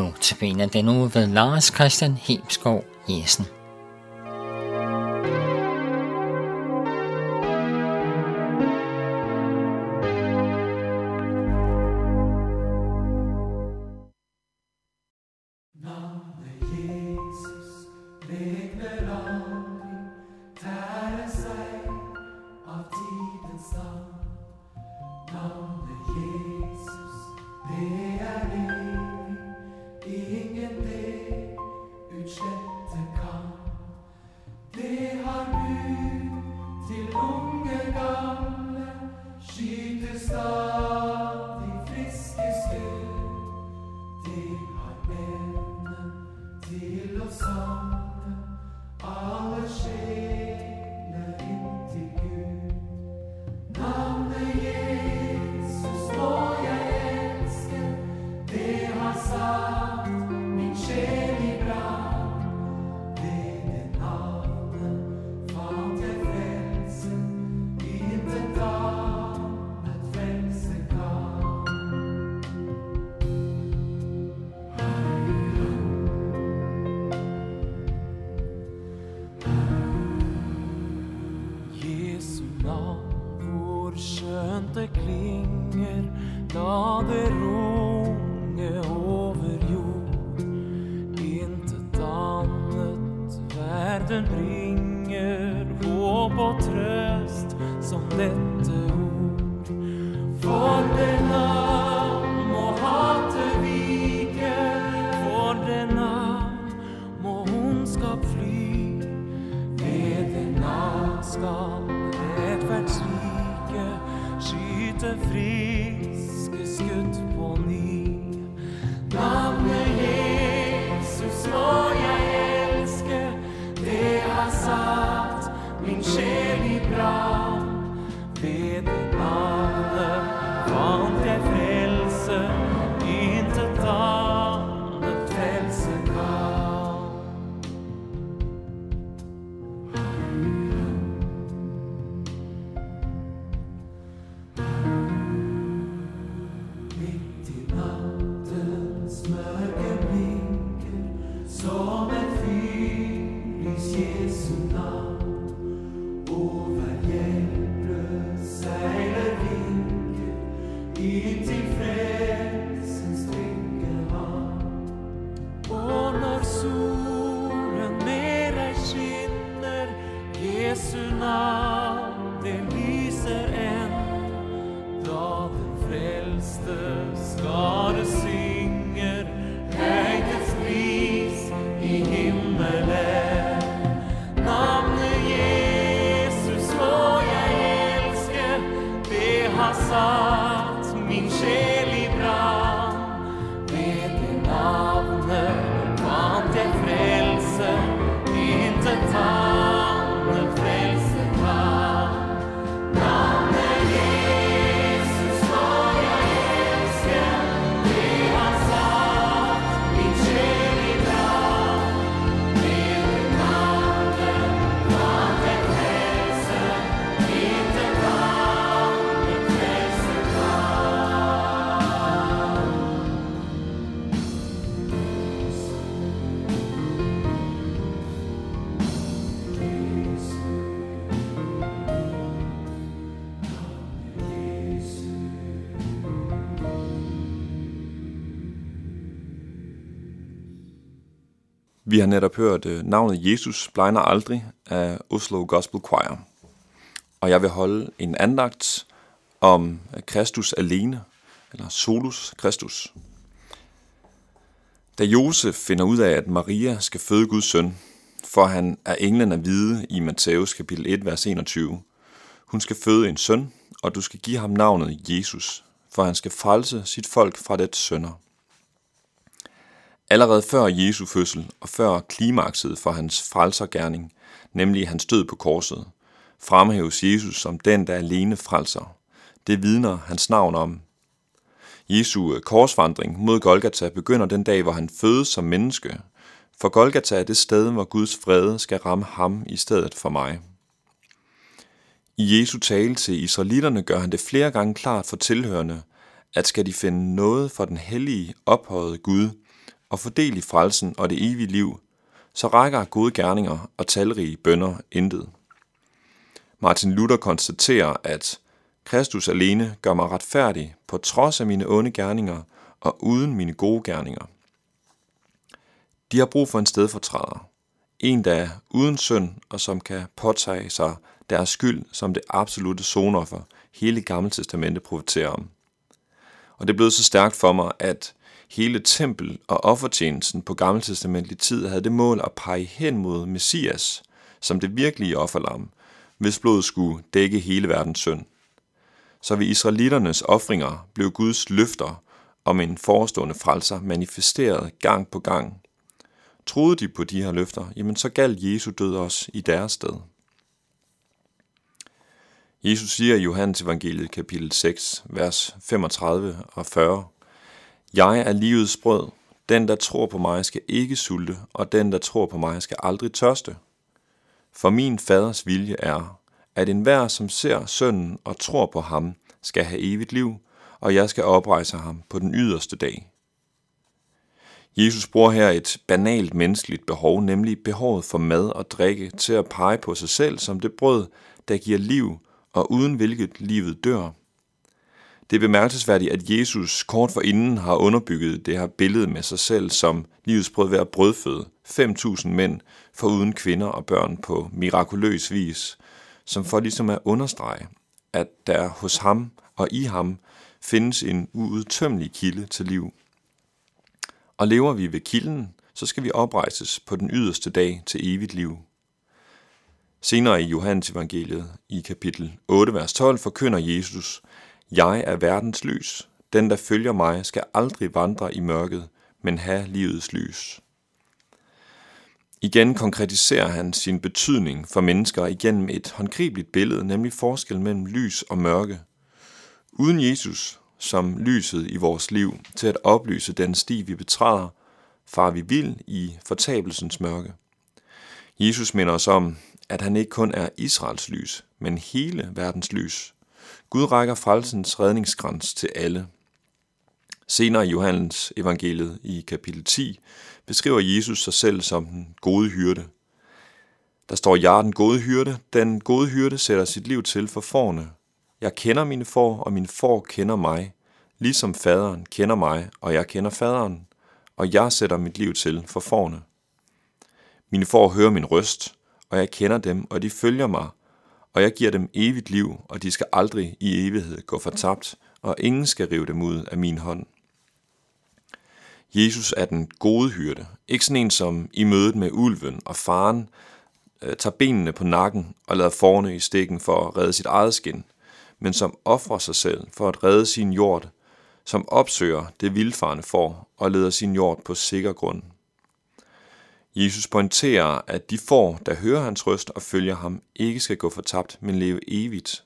Nu Notabene den uge ved Lars Christian Hemskov Jessen. det lette ord. For det navn må hatet vike, for det navn må ondskap fly. Ved det navn skal rettferdsrike skyte friske skudd på ny. Navnet Jesus må jeg elske, det har min sjel i brand. Ved det Vi har netop hørt øh, navnet Jesus blegner aldrig af Oslo Gospel Choir. Og jeg vil holde en andagt om Kristus alene, eller Solus Kristus. Da Josef finder ud af, at Maria skal føde Guds søn, for han er englen at vide i Matthæus kapitel 1, vers 21. Hun skal føde en søn, og du skal give ham navnet Jesus, for han skal frelse sit folk fra det sønder. Allerede før Jesu fødsel og før klimakset for hans frelsergærning, nemlig hans død på korset, fremhæves Jesus som den, der alene frelser. Det vidner hans navn om. Jesu øh, korsvandring mod Golgata begynder den dag, hvor han fødes som menneske, for Golgata er det sted, hvor Guds fred skal ramme ham i stedet for mig. I Jesu tale til israelitterne gør han det flere gange klart for tilhørende, at skal de finde noget for den hellige, ophøjede Gud, og få del i frelsen og det evige liv, så rækker gode gerninger og talrige bønder intet. Martin Luther konstaterer, at Kristus alene gør mig retfærdig på trods af mine onde gerninger og uden mine gode gerninger. De har brug for en stedfortræder. En, der er uden synd og som kan påtage sig deres skyld som det absolute sonoffer, hele Gamle Testamente profeterer om. Og det blev så stærkt for mig, at hele tempel- og offertjenesten på gammeltestamentlig tid havde det mål at pege hen mod Messias, som det virkelige offerlam, hvis blodet skulle dække hele verdens synd. Så ved israeliternes ofringer blev Guds løfter om en forestående frelser manifesteret gang på gang. Troede de på de her løfter, jamen så galt Jesu død os i deres sted. Jesus siger i Johannes evangeliet kapitel 6, vers 35 og 40, jeg er livets brød. Den, der tror på mig, skal ikke sulte, og den, der tror på mig, skal aldrig tørste. For min faders vilje er, at enhver, som ser sønnen og tror på ham, skal have evigt liv, og jeg skal oprejse ham på den yderste dag. Jesus bruger her et banalt menneskeligt behov, nemlig behovet for mad og drikke, til at pege på sig selv som det brød, der giver liv, og uden hvilket livet dør. Det er bemærkelsesværdigt, at Jesus kort for inden har underbygget det her billede med sig selv som livets brød ved at brødføde 5.000 mænd for uden kvinder og børn på mirakuløs vis, som for ligesom at understrege, at der hos ham og i ham findes en uudtømmelig kilde til liv. Og lever vi ved kilden, så skal vi oprejses på den yderste dag til evigt liv. Senere i Johannes evangeliet i kapitel 8, vers 12 forkynder Jesus, jeg er verdens lys. Den, der følger mig, skal aldrig vandre i mørket, men have livets lys. Igen konkretiserer han sin betydning for mennesker igennem et håndgribeligt billede, nemlig forskel mellem lys og mørke. Uden Jesus som lyset i vores liv til at oplyse den sti, vi betræder, far vi vild i fortabelsens mørke. Jesus minder os om, at han ikke kun er Israels lys, men hele verdens lys. Gud rækker frelsens redningskrans til alle. Senere i Johannes evangeliet i kapitel 10 beskriver Jesus sig selv som den gode hyrde. Der står, jeg er den gode hyrde. Den gode hyrde sætter sit liv til for forne. Jeg kender mine får, og mine får kender mig, ligesom faderen kender mig, og jeg kender faderen, og jeg sætter mit liv til for forne. Mine får hører min røst, og jeg kender dem, og de følger mig, og jeg giver dem evigt liv, og de skal aldrig i evighed gå fortabt, og ingen skal rive dem ud af min hånd. Jesus er den gode hyrde, ikke sådan en som i mødet med ulven og faren øh, tager benene på nakken og lader forne i stikken for at redde sit eget skin, men som offrer sig selv for at redde sin jord, som opsøger det vildfarne for og leder sin jord på sikker grund. Jesus pointerer, at de får, der hører hans røst og følger ham, ikke skal gå fortabt, men leve evigt.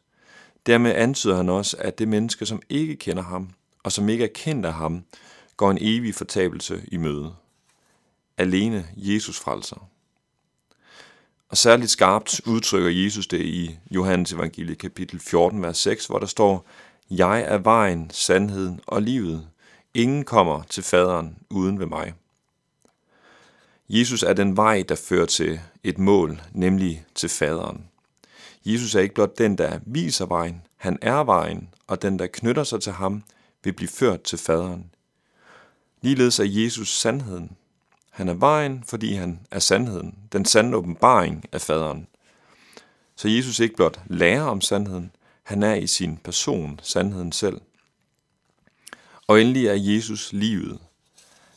Dermed antyder han også, at det menneske, som ikke kender ham, og som ikke er kendt af ham, går en evig fortabelse i møde. Alene Jesus frelser. Og særligt skarpt udtrykker Jesus det i Johannes evangeliet kapitel 14, vers 6, hvor der står, Jeg er vejen, sandheden og livet. Ingen kommer til faderen uden ved mig. Jesus er den vej, der fører til et mål, nemlig til faderen. Jesus er ikke blot den, der viser vejen, han er vejen, og den, der knytter sig til ham, vil blive ført til faderen. Ligeledes er Jesus sandheden. Han er vejen, fordi han er sandheden, den sande åbenbaring af faderen. Så Jesus ikke blot lærer om sandheden, han er i sin person sandheden selv. Og endelig er Jesus livet.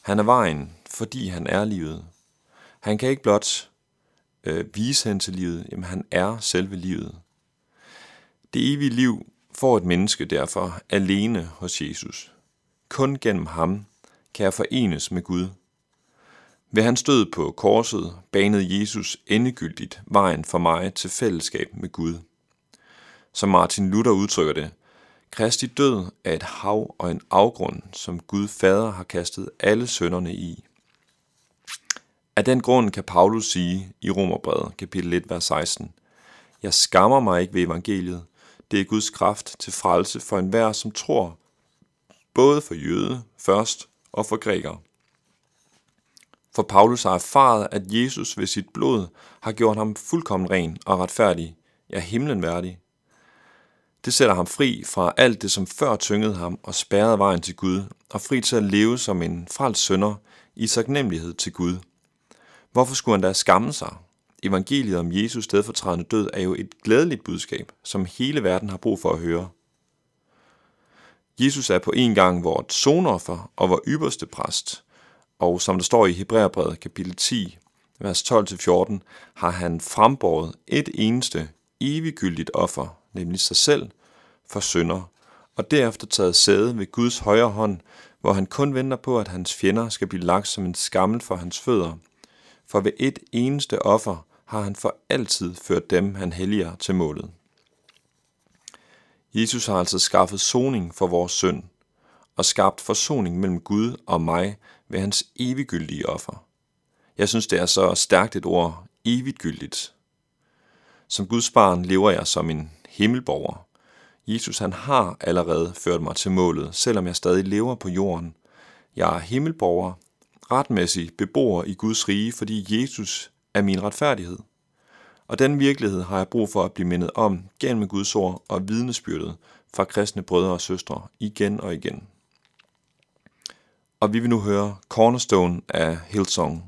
Han er vejen, fordi han er livet. Han kan ikke blot øh, vise hen til livet, jamen han er selve livet. Det evige liv får et menneske derfor alene hos Jesus. Kun gennem ham kan jeg forenes med Gud. Ved hans død på korset banede Jesus endegyldigt vejen for mig til fællesskab med Gud. Som Martin Luther udtrykker det, Kristi død er et hav og en afgrund, som Gud Fader har kastet alle sønderne i. Af den grund kan Paulus sige i Romerbrevet kapitel 1, vers 16, Jeg skammer mig ikke ved evangeliet. Det er Guds kraft til frelse for enhver, som tror, både for jøde først og for grækere. For Paulus har erfaret, at Jesus ved sit blod har gjort ham fuldkommen ren og retfærdig, ja himlen værdig. Det sætter ham fri fra alt det, som før tyngede ham og spærrede vejen til Gud, og fri til at leve som en frelst sønder i taknemmelighed til Gud. Hvorfor skulle han da skamme sig? Evangeliet om Jesus stedfortrædende død er jo et glædeligt budskab, som hele verden har brug for at høre. Jesus er på en gang vort sonoffer og vor ypperste præst, og som der står i Hebræerbrevet kapitel 10, vers 12-14, har han frembåret et eneste eviggyldigt offer, nemlig sig selv, for synder, og derefter taget sæde ved Guds højre hånd, hvor han kun venter på, at hans fjender skal blive lagt som en skammel for hans fødder. For ved et eneste offer har han for altid ført dem, han helliger, til målet. Jesus har altså skaffet soning for vores synd, og skabt forsoning mellem Gud og mig ved hans eviggyldige offer. Jeg synes, det er så stærkt et ord, eviggyldigt. Som Guds barn lever jeg som en himmelborger. Jesus han har allerede ført mig til målet, selvom jeg stadig lever på jorden. Jeg er himmelborger, retmæssig beboer i Guds rige, fordi Jesus er min retfærdighed. Og den virkelighed har jeg brug for at blive mindet om gennem Guds ord og vidnesbyrdet fra kristne brødre og søstre igen og igen. Og vi vil nu høre Cornerstone af Hillsong.